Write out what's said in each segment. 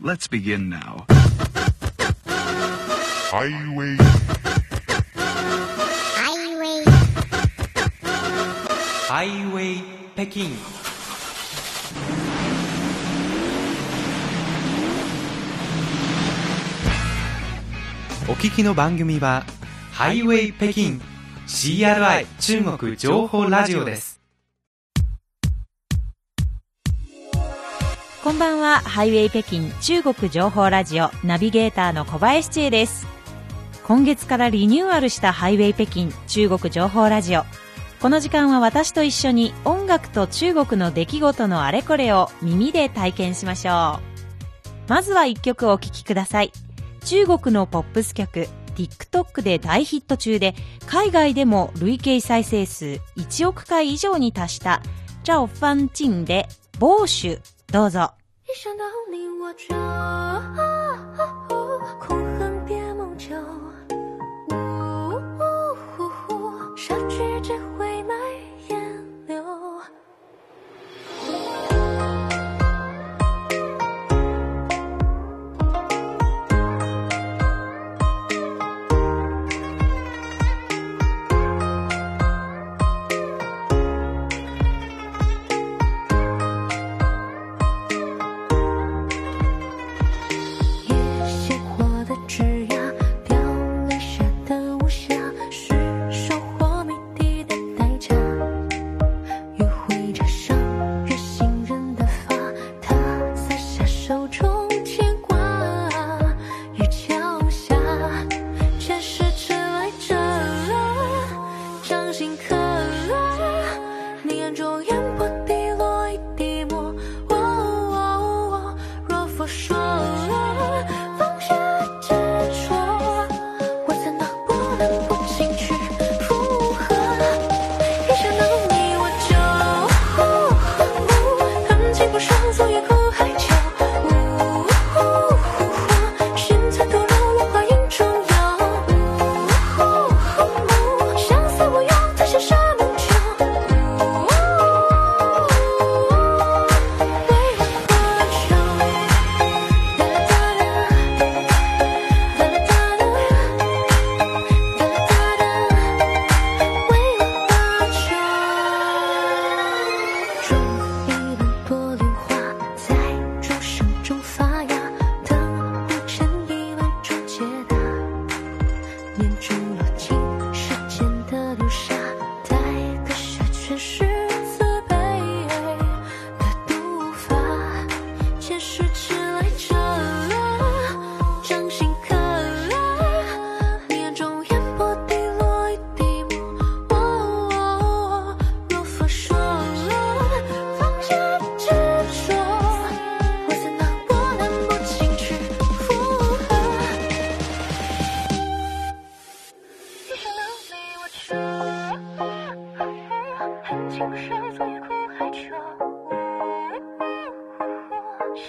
let's begin now. Highway, Highway, ハイウェイ北京お聞きの番組はハイウェイ北京 CRI 中国情報ラジオですこんばんは、ハイウェイ北京中国情報ラジオナビゲーターの小林千恵です。今月からリニューアルしたハイウェイ北京中国情報ラジオ。この時間は私と一緒に音楽と中国の出来事のあれこれを耳で体験しましょう。まずは一曲お聴きください。中国のポップス曲 TikTok で大ヒット中で海外でも累計再生数1億回以上に達した赵范静でボーシュどうぞ。一想到你我就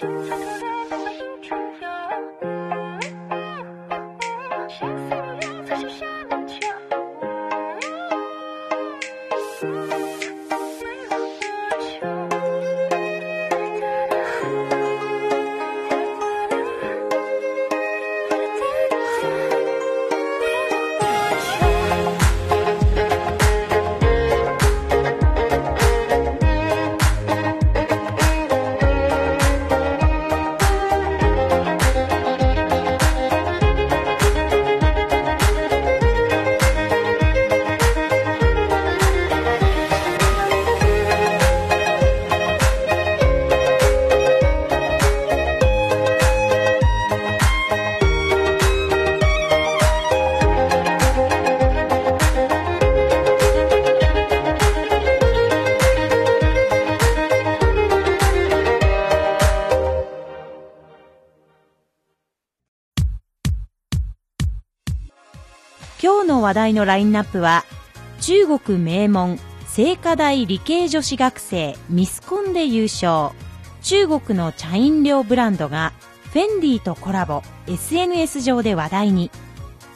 心話題のラインナップは中国名門清華大理系女子学生ミスコンで優勝中国の茶飲料ブランドがフェンディとコラボ SNS 上で話題に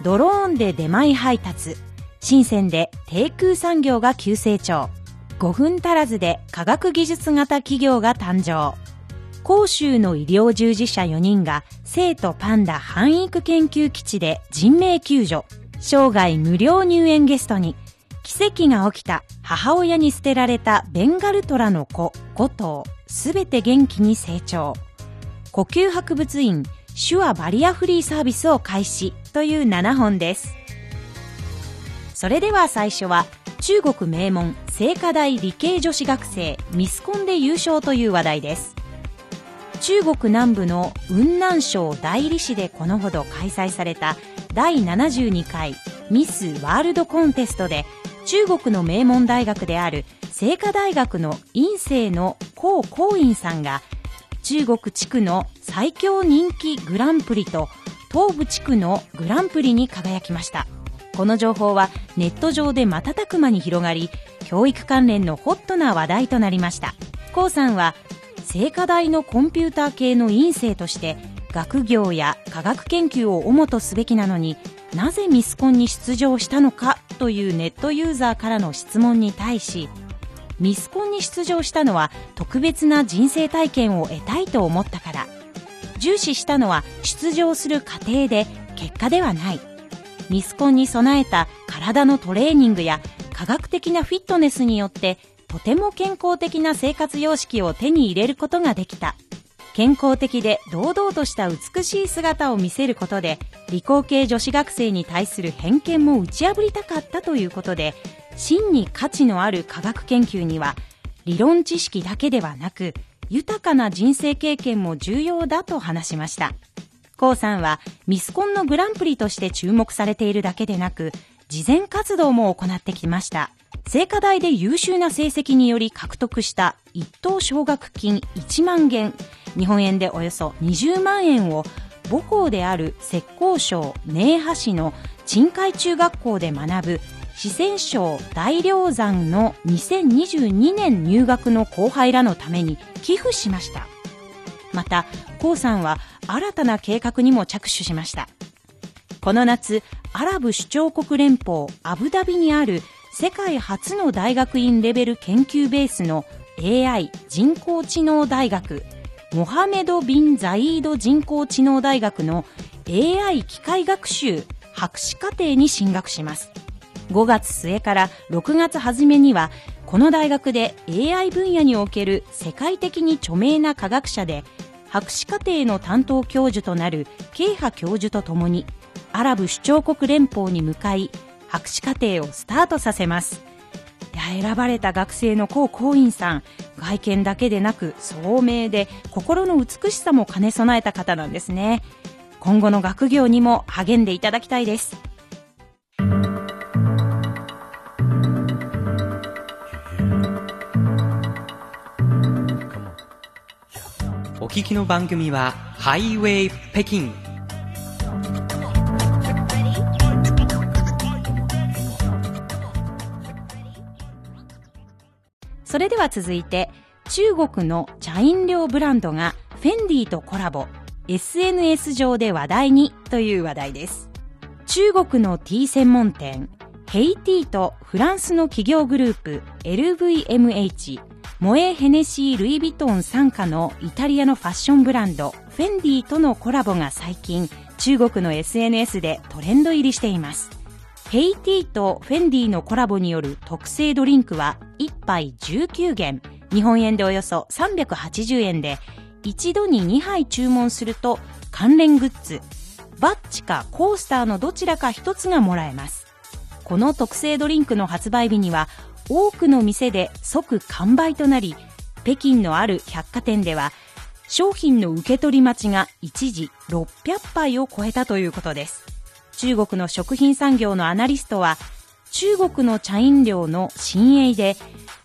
ドローンで出前配達深センで低空産業が急成長5分足らずで科学技術型企業が誕生広州の医療従事者4人が生徒パンダ繁育研究基地で人命救助、生涯無料入園ゲストに、奇跡が起きた母親に捨てられたベンガルトラの子5頭、すべて元気に成長。呼吸博物院手話バリアフリーサービスを開始という7本です。それでは最初は中国名門清華大理系女子学生ミスコンで優勝という話題です。中国南部の雲南省大理市でこのほど開催された第72回ミスワールドコンテストで中国の名門大学である清華大学の院生の高光院さんが中国地区の最強人気グランプリと東部地区のグランプリに輝きました。この情報はネット上で瞬く間に広がり教育関連のホットな話題となりました。高さんは清華大のコンピューター系の院生として学業や科学研究を主とすべきなのになぜミスコンに出場したのかというネットユーザーからの質問に対しミスコンに出場したのは特別な人生体験を得たいと思ったから重視したのは出場する過程で結果ではない。ミスコンに備えた体のトレーニングや科学的なフィットネスによってとても健康的な生活様式を手に入れることができた。健康的で堂々とした美しい姿を見せることで理工系女子学生に対する偏見も打ち破りたかったということで真に価値のある科学研究には理論知識だけではなく豊かな人生経験も重要だと話しました。コウさんはミスコンのグランプリとして注目されているだけでなく慈善活動も行ってきました。聖火台で優秀な成績により獲得した一等奨学金1万元。日本円でおよそ20万円を母校である浙江省寧波市の鎮海中学校で学ぶ四川省大凉山の2022年入学の後輩らのために寄付しました。またコウさんは新たな計画にも着手しました。この夏アラブ首長国連邦アブダビにある世界初の大学院レベル研究ベースの AI 人工知能大学。モハメド・ビン・ザイード人工知能大学の AI 機械学習博士課程に進学します。5月末から6月初めにはこの大学で AI 分野における世界的に著名な科学者で博士課程の担当教授となるケイハ教授とともにアラブ首長国連邦に向かい博士課程をスタートさせます。選ばれた学生の高光院さん。外見だけでなく聡明で心の美しさも兼ね備えた方なんですね。今後の学業にも励んでいただきたいです。お聞きの番組はハイウェイ北京それでは続いて中国の茶飲料ブランドがフェンディとコラボ。SNS 上で話題にという話題です。中国のティー専門店ヘイティとフランスの企業グループ LVMH モエ・ヘネシー・ルイ・ヴィトン傘下のイタリアのファッションブランドフェンディとのコラボが最近中国の SNS でトレンド入りしています。ヘイティーとフェンディのコラボによる特製ドリンクは1杯19元。日本円でおよそ380円で一度に2杯注文すると関連グッズバッジかコースターのどちらか一つがもらえます。この特製ドリンクの発売日には多くの店で即完売となり北京のある百貨店では商品の受け取り待ちが一時600杯を超えたということです。中国の食品産業のアナリストは中国の茶飲料の新鋭で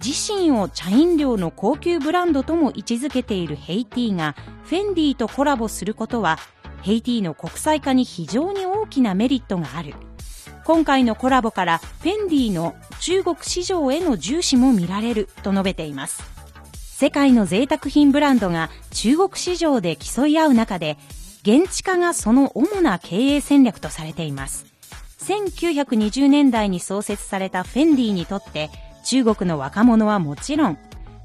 自身を茶飲料の高級ブランドとも位置づけている HEYTEA がフェンディとコラボすることは HEYTEA の国際化に非常に大きなメリットがある。今回のコラボからフェンディの中国市場への重視も見られると述べています。世界の贅沢品ブランドが中国市場で競い合う中で現地化がその主な経営戦略とされています1920年代に創設されたフェンディにとって中国の若者はもちろん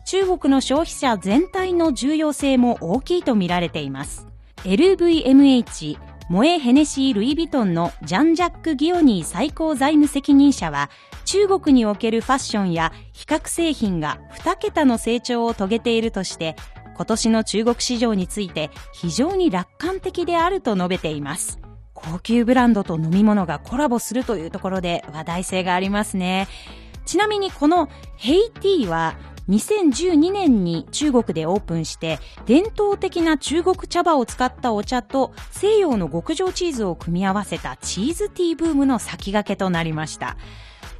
中国の消費者全体の重要性も大きいと見られています。LVMH モエ・ヘネシー・ルイ・ヴィトンのジャン・ジャック・ギオニー最高財務責任者は、中国におけるファッションや比較製品が2桁の成長を遂げているとして、今年の中国市場について非常に楽観的であると述べています。高級ブランドと飲み物がコラボするというところで話題性がありますね。ちなみにこのヘイティーは2012年に中国でオープンして伝統的な中国茶葉を使ったお茶と西洋の極上チーズを組み合わせたチーズティーブームの先駆けとなりました。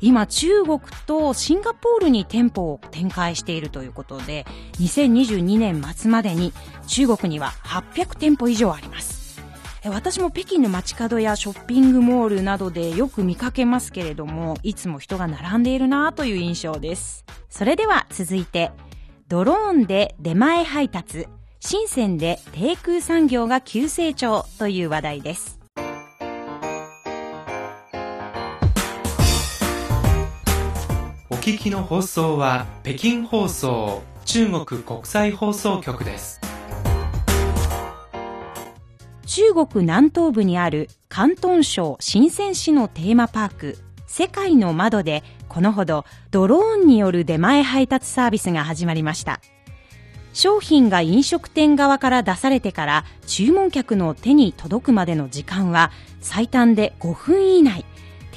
今中国とシンガポールに店舗を展開しているということで2022年末までに中国には800店舗以上あります。私も北京の街角やショッピングモールなどでよく見かけますけれども、いつも人が並んでいるなという印象です。それでは続いて、ドローンで出前配達、深センで低空産業が急成長という話題です。聞きの放送は北京放送中国国際放送局です。中国南東部にある広東省深セン市のテーマパーク、世界の窓でこのほどドローンによる出前配達サービスが始まりました。商品が飲食店側から出されてから注文客の手に届くまでの時間は最短で5分以内。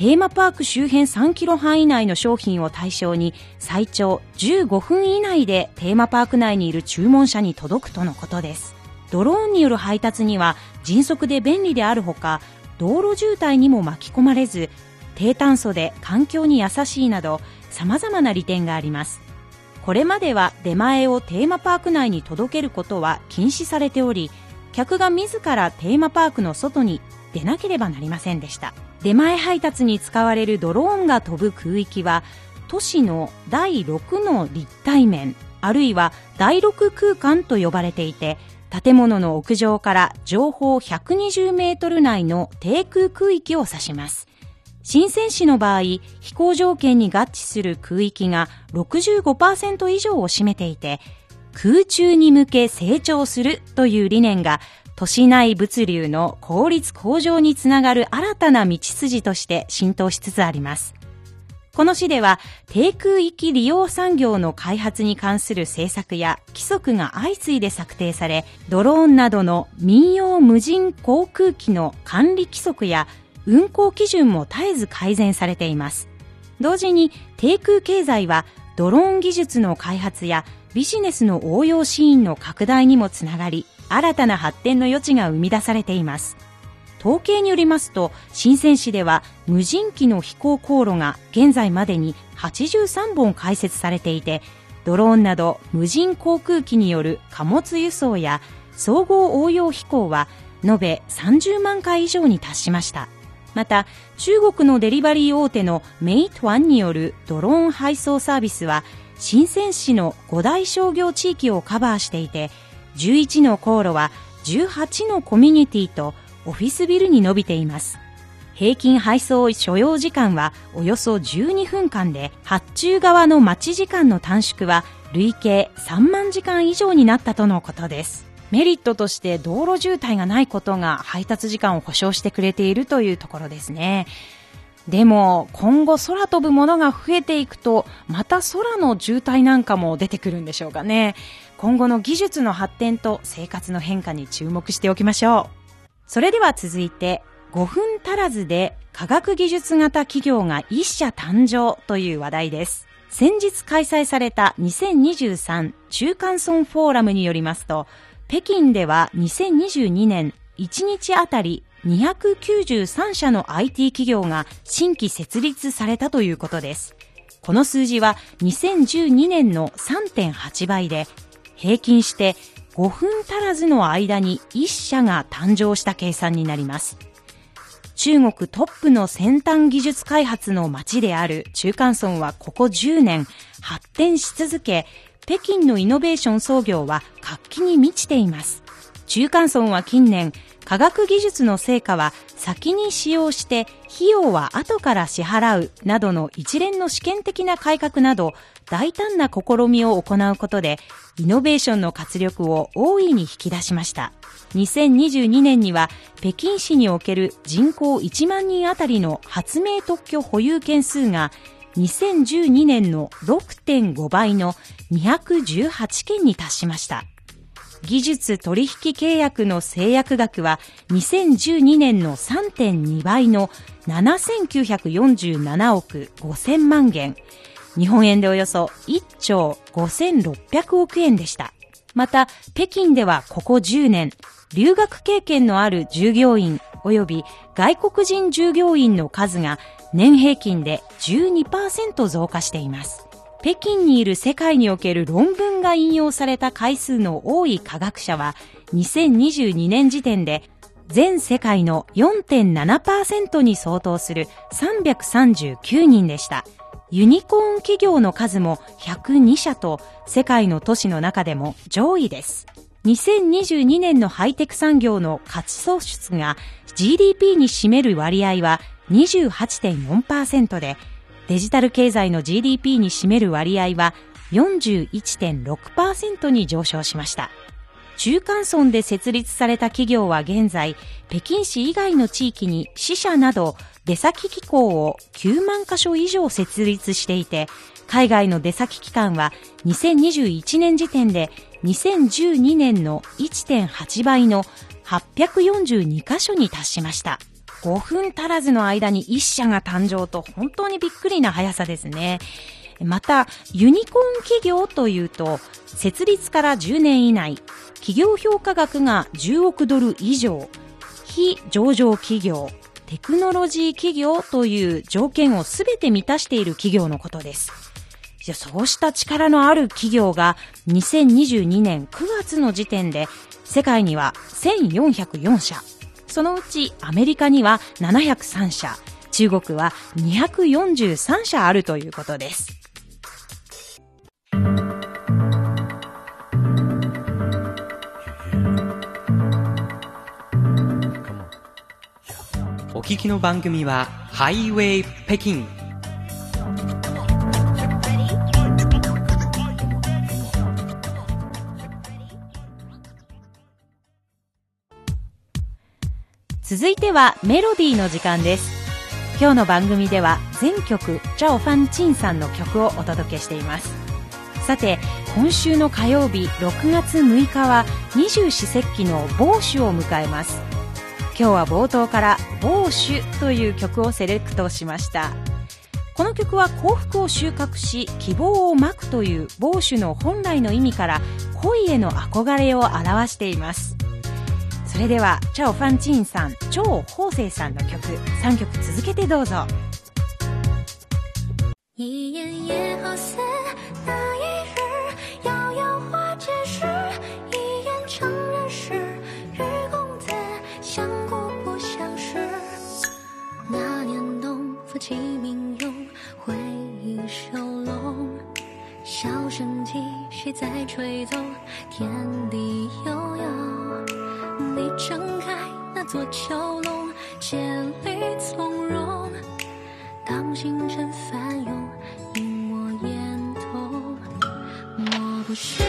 テーマパーク周辺3キロ範囲内の商品を対象に最長15分以内でテーマパーク内にいる注文者に届くとのことです。ドローンによる配達には迅速で便利であるほか道路渋滞にも巻き込まれず低炭素で環境に優しいなど様々な利点がありますこれまでは出前をテーマパーク内に届けることは禁止されており客が自らテーマパークの外に出なければなりませんでした出前配達に使われるドローンが飛ぶ空域は都市の第6の立体面あるいは第6空間と呼ばれていて建物の屋上から情報120メートル内の低空区域を指します。新鮮市の場合、飛行条件に合致する空域が65%以上を占めていて、空中に向け成長するという理念が都市内物流の効率向上につながる新たな道筋として浸透しつつあります。この市では低空域利用産業の開発に関する政策や規則が相次いで策定され、ドローンなどの民用無人航空機の管理規則や運航基準も絶えず改善されています。同時に低空経済はドローン技術の開発やビジネスの応用シーンの拡大にもつながり、新たな発展の余地が生み出されています。統計によりますと、深セン市では無人機の飛行航路が現在までに83本開設されていて、ドローンなど無人航空機による貨物輸送や総合応用飛行は延べ30万回以上に達しました。また、中国のデリバリー大手のメイトワンによるドローン配送サービスは、深セン市の5大商業地域をカバーしていて、11の航路は18のコミュニティとオフィスビルに伸びています。平均配送所要時間はおよそ12分間で、発注側の待ち時間の短縮は累計3万時間以上になったとのことです。メリットとして道路渋滞がないことが配達時間を保証してくれているというところですね。でも今後空飛ぶものが増えていくとまた空の渋滞なんかも出てくるんでしょうかね。今後の技術の発展と生活の変化に注目しておきましょう。それでは続いて、5分足らずで科学技術型企業が一社誕生という話題です。先日開催された2023中間村フォーラムによりますと、北京では2022年1日あたり293社の IT 企業が新規設立されたということです。この数字は2012年の3.8倍で、平均して5分足らずの間に1社が誕生した計算になります。中国トップの先端技術開発の街である中間村はここ10年発展し続け、北京のイノベーション創業は活気に満ちています。中間村は近年、科学技術の成果は先に使用して費用は後から支払うなどの一連の試験的な改革など大胆な試みを行うことでイノベーションの活力を大いに引き出しました。2022年には北京市における人口1万人あたりの発明特許保有件数が2012年の6.5倍の218件に達しました。技術取引契約の制約額は2012年の3.2倍の7947億5000万元。日本円でおよそ1兆5600億円でした。また、北京ではここ10年、留学経験のある従業員及び外国人従業員の数が年平均で12%増加しています。北京にいる世界における論文が引用された回数の多い科学者は2022年時点で全世界の4.7%に相当する339人でした。ユニコーン企業の数も102社と世界の都市の中でも上位です。2022年のハイテク産業の価値創出が GDP に占める割合は28.4%でデジタル経済の GDP に占める割合は41.6%に上昇しました。中間村で設立された企業は現在、北京市以外の地域に支社など出先機構を9万箇所以上設立していて、海外の出先機関は2021年時点で2012年の1.8倍の842箇所に達しました。5分足らずの間に1社が誕生と本当にびっくりな速さですね。また、ユニコーン企業というと、設立から10年以内、企業評価額が10億ドル以上、非上場企業、テクノロジー企業という条件をすべて満たしている企業のことです。そうした力のある企業が2022年9月の時点で世界には1404社、そのうちアメリカには703社、中国は243社あるということです。お聞きの番組はハイウェイ北京続いてはメロディーの時間です。今日の番組では全曲チャオファンチンさんの曲をお届けしています。さて今週の火曜日6月6日は二十四節気の防酒を迎えます。今日は冒頭から防酒という曲をセレクトしました。この曲は幸福を収穫し希望をまくという防酒の本来の意味から恋への憧れを表しています。それではチャオ・ファンチンさん超法生さんの曲3曲続けてどうぞ一眼夜后似那一日，遥遥花间时，一眼成人世，与公子相顾不相识。那年冬，夫妻鸣咏，回忆收拢，笑声继续在吹奏，天。你撑开那座囚笼，建立从容。当星辰翻涌，映我眼瞳，莫不是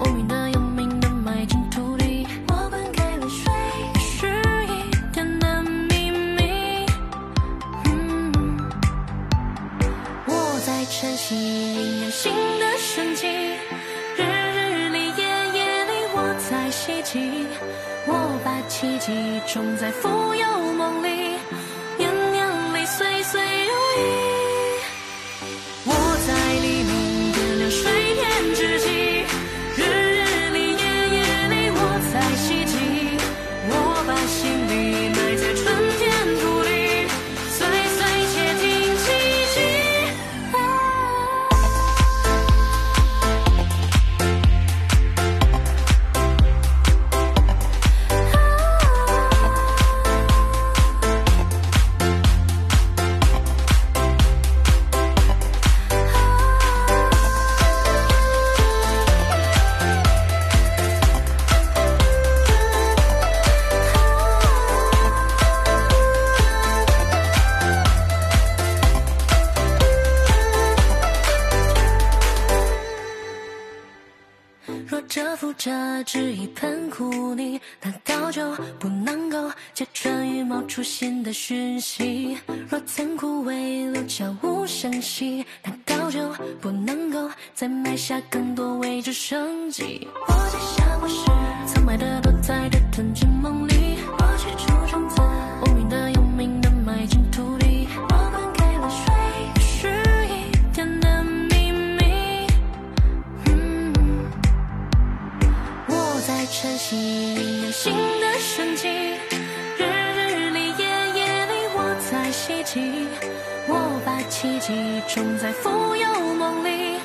无名的又名的埋进土里，我灌溉泪水，是一天的秘密。嗯，我在晨曦酝酿新的生机；日日里，夜夜里，我在希冀。我把奇迹种在富有梦里，年年里，岁岁有余。负着只一盆苦力难道就不能够揭穿羽毛出现的讯息若曾枯萎悄无声息难道就不能够再埋下更多未知生机我在下不是苍白的多彩的吞蔓晨曦，有新的生机。日日里，夜夜里，我在希冀，我把奇迹种在富有梦里。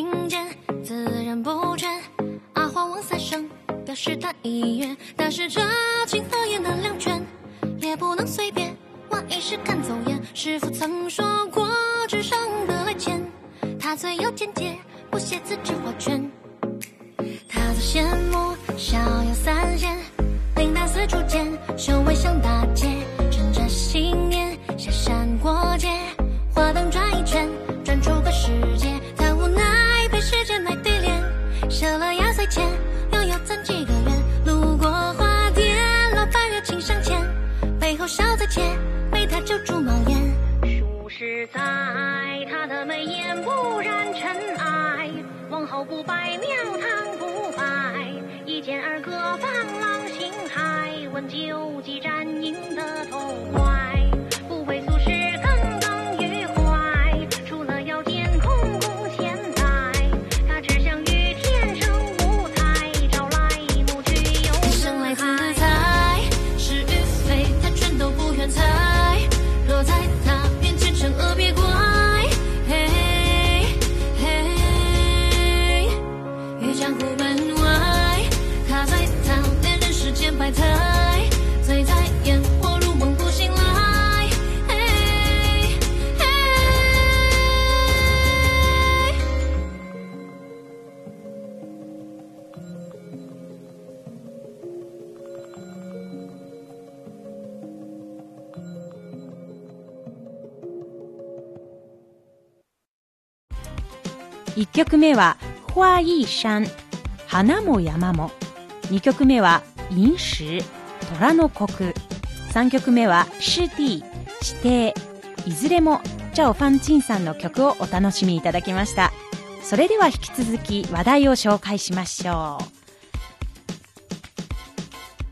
收到请柬，自然不倦。阿花望三生，表示他意愿，但是这情和言难两全，也不能随便。万一是看走眼，师傅曾说过，纸上得来钱，他最有见解，不写字只画圈。他最羡慕逍遥三仙，灵丹四处见，修为相当1曲目は「花いい山」「花も山も」2曲目は「飲酒」「虎の国」3曲目は「シティ」「指定」いずれもチャオ・ファン・チンさんの曲をお楽しみいただきました。それでは引き続き話題を紹介しましょう。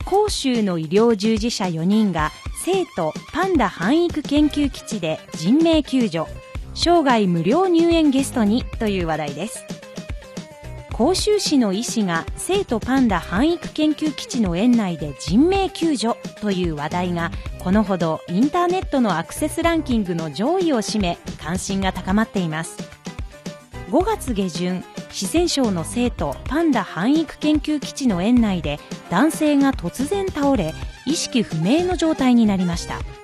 広州の医療従事者4人が生徒パンダ繁育研究基地で人命救助。生涯無料入園ゲストにという話題です。広州市の医師が生徒パンダ繁育研究基地の園内で人命救助という話題がこのほどインターネットのアクセスランキングの上位を占め関心が高まっています。5月下旬四川省の生徒パンダ繁育研究基地の園内で男性が突然倒れ意識不明の状態になりました。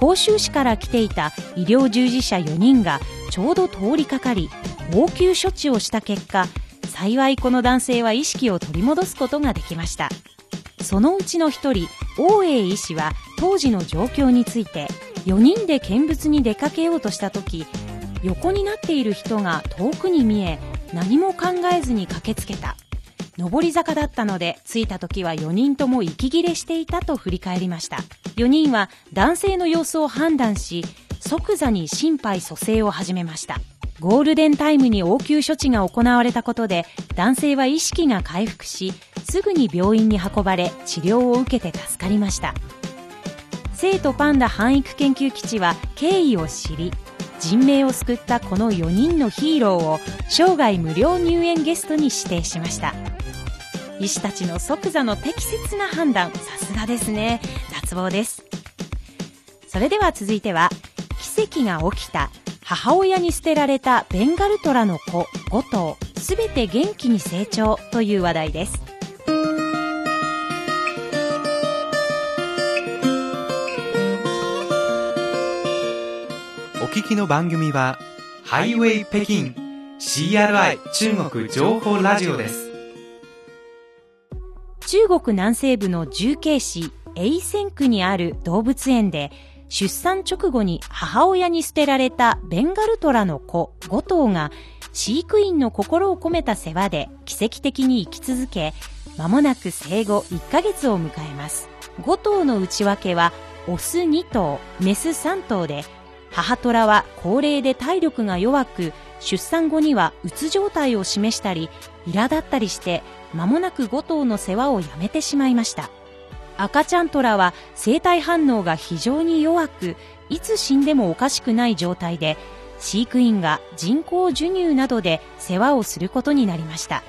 広州市から来ていた医療従事者4人がちょうど通りかかり応急処置をした結果幸いこの男性は意識を取り戻すことができました。そのうちの一人王英医師は当時の状況について4人で見物に出かけようとした時横になっている人が遠くに見え何も考えずに駆けつけた。上り坂だったので着いた時は4人とも息切れしていたと振り返りました。4人は男性の様子を判断し即座に心肺蘇生を始めました。ゴールデンタイムに応急処置が行われたことで男性は意識が回復しすぐに病院に運ばれ治療を受けて助かりました。生徒パンダ繁育研究基地は経緯を知り人命を救ったこの4人のヒーローを生涯無料入園ゲストに指定しました。医師たちの即座の適切な判断さすがですね。脱帽ですそれでは続いては奇跡が起きた母親に捨てられたベンガルトラの子5頭すべて元気に成長という話題ですお聞きの番組は、ハイウェイ北京 CRI 中国情報ラジオです。中国南西部の重慶市永泉区にある動物園で出産直後に母親に捨てられたベンガルトラの子5頭が飼育員の心を込めた世話で奇跡的に生き続け間もなく生後1ヶ月を迎えます。5頭の内訳はオス2頭メス3頭で母トラは高齢で体力が弱く出産後にはうつ状態を示したり苛立ったりして間もなく5頭の世話をやめてしまいました。赤ちゃんトラは生体反応が非常に弱くいつ死んでもおかしくない状態で飼育員が人工授乳などで世話をすることになりました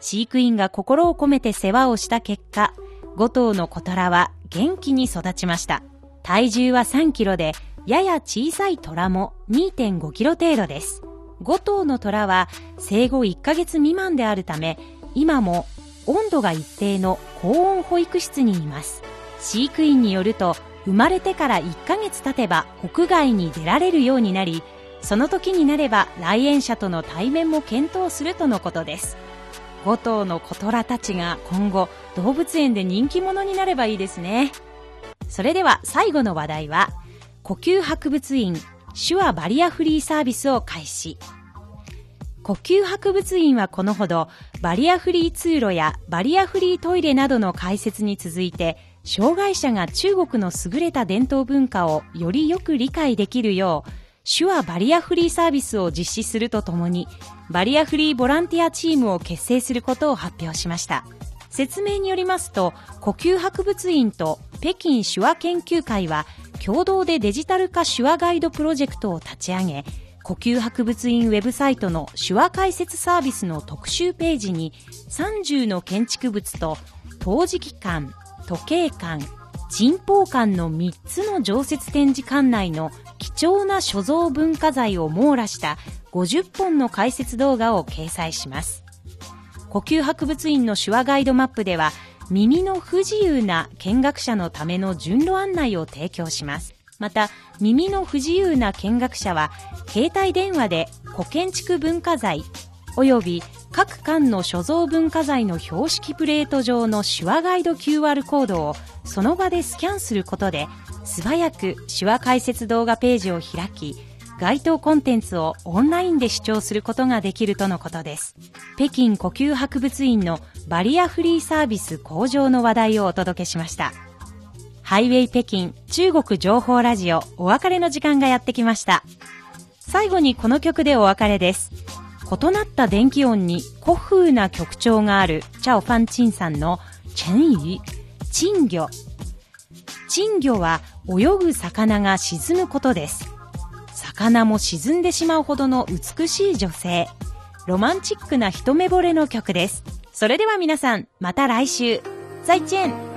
飼育員が心を込めて世話をした結果5頭の小虎は元気に育ちました体重は3キロで、やや小さい虎も2.5キロ程度です。5頭の虎は生後1ヶ月未満であるため、今も温度が一定の高温保育室にいます。飼育員によると、生まれてから1ヶ月経てば屋外に出られるようになり、その時になれば来園者との対面も検討するとのことです。5頭の小虎たちが今後動物園で人気者になればいいですね。それでは最後の話題は、呼吸博物院手話バリアフリーサービスを開始。呼吸博物院はこのほどバリアフリー通路やバリアフリートイレなどの開設に続いて障害者が中国の優れた伝統文化をよりよく理解できるよう手話バリアフリーサービスを実施するとともにバリアフリーボランティアチームを結成することを発表しました。説明によりますと呼吸博物院と北京手話研究会は共同でデジタル化手話ガイドプロジェクトを立ち上げ呼吸博物院ウェブサイトの手話解説サービスの特集ページに30の建築物と陶磁器館、時計館、人宝館の3つの常設展示館内の貴重な所蔵文化財を網羅した50本の解説動画を掲載します。呼吸博物院の手話ガイドマップでは耳の不自由な見学者のための順路案内を提供します。また、耳の不自由な見学者は、携帯電話で古建築文化財及び各館の所蔵文化財の標識プレート上の手話ガイド QR コードをその場でスキャンすることで、素早く手話解説動画ページを開き、該当コンテンツをオンラインで視聴することができるとのことです。北京呼吸博物院のバリアフリーサービス向上の話題をお届けしました。ハイウェイ北京中国情報ラジオお別れの時間がやってきました。最後にこの曲でお別れです。異なった電気音に古風な曲調があるチャオファンチンさんの陳語、珍魚。珍魚は泳ぐ魚が沈むことです。魚も沈んでしまうほどの美しい女性。ロマンチックな一目惚れの曲です。それでは皆さん、また来週。再见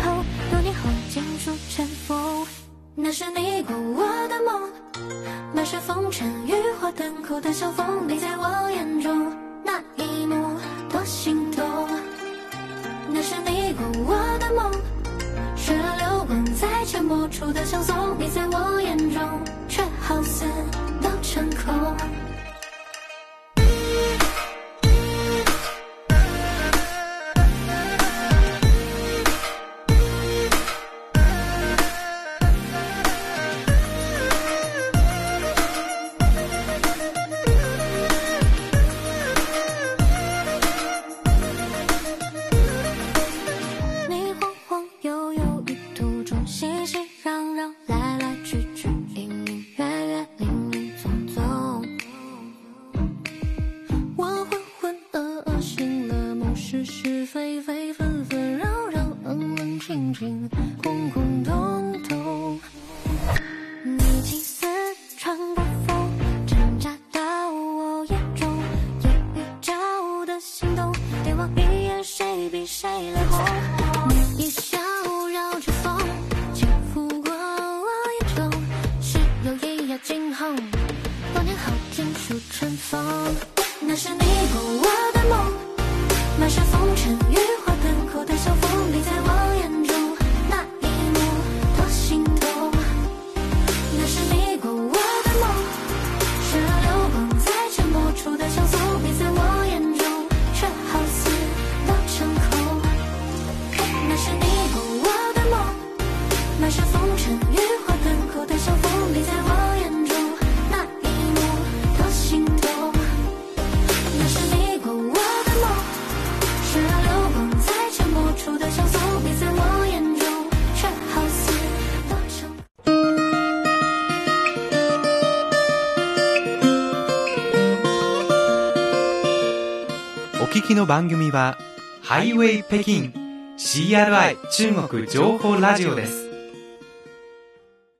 夜静候，多年后尽数尘封。那是你过我的梦，满是风尘雨火灯口的相逢，你在我眼中那一幕多心动。那是你过我的梦，是流光在沉默处的相送，你在我眼中却好似番組は、ハイウェイ北京 CRI 中国情報ラジオです。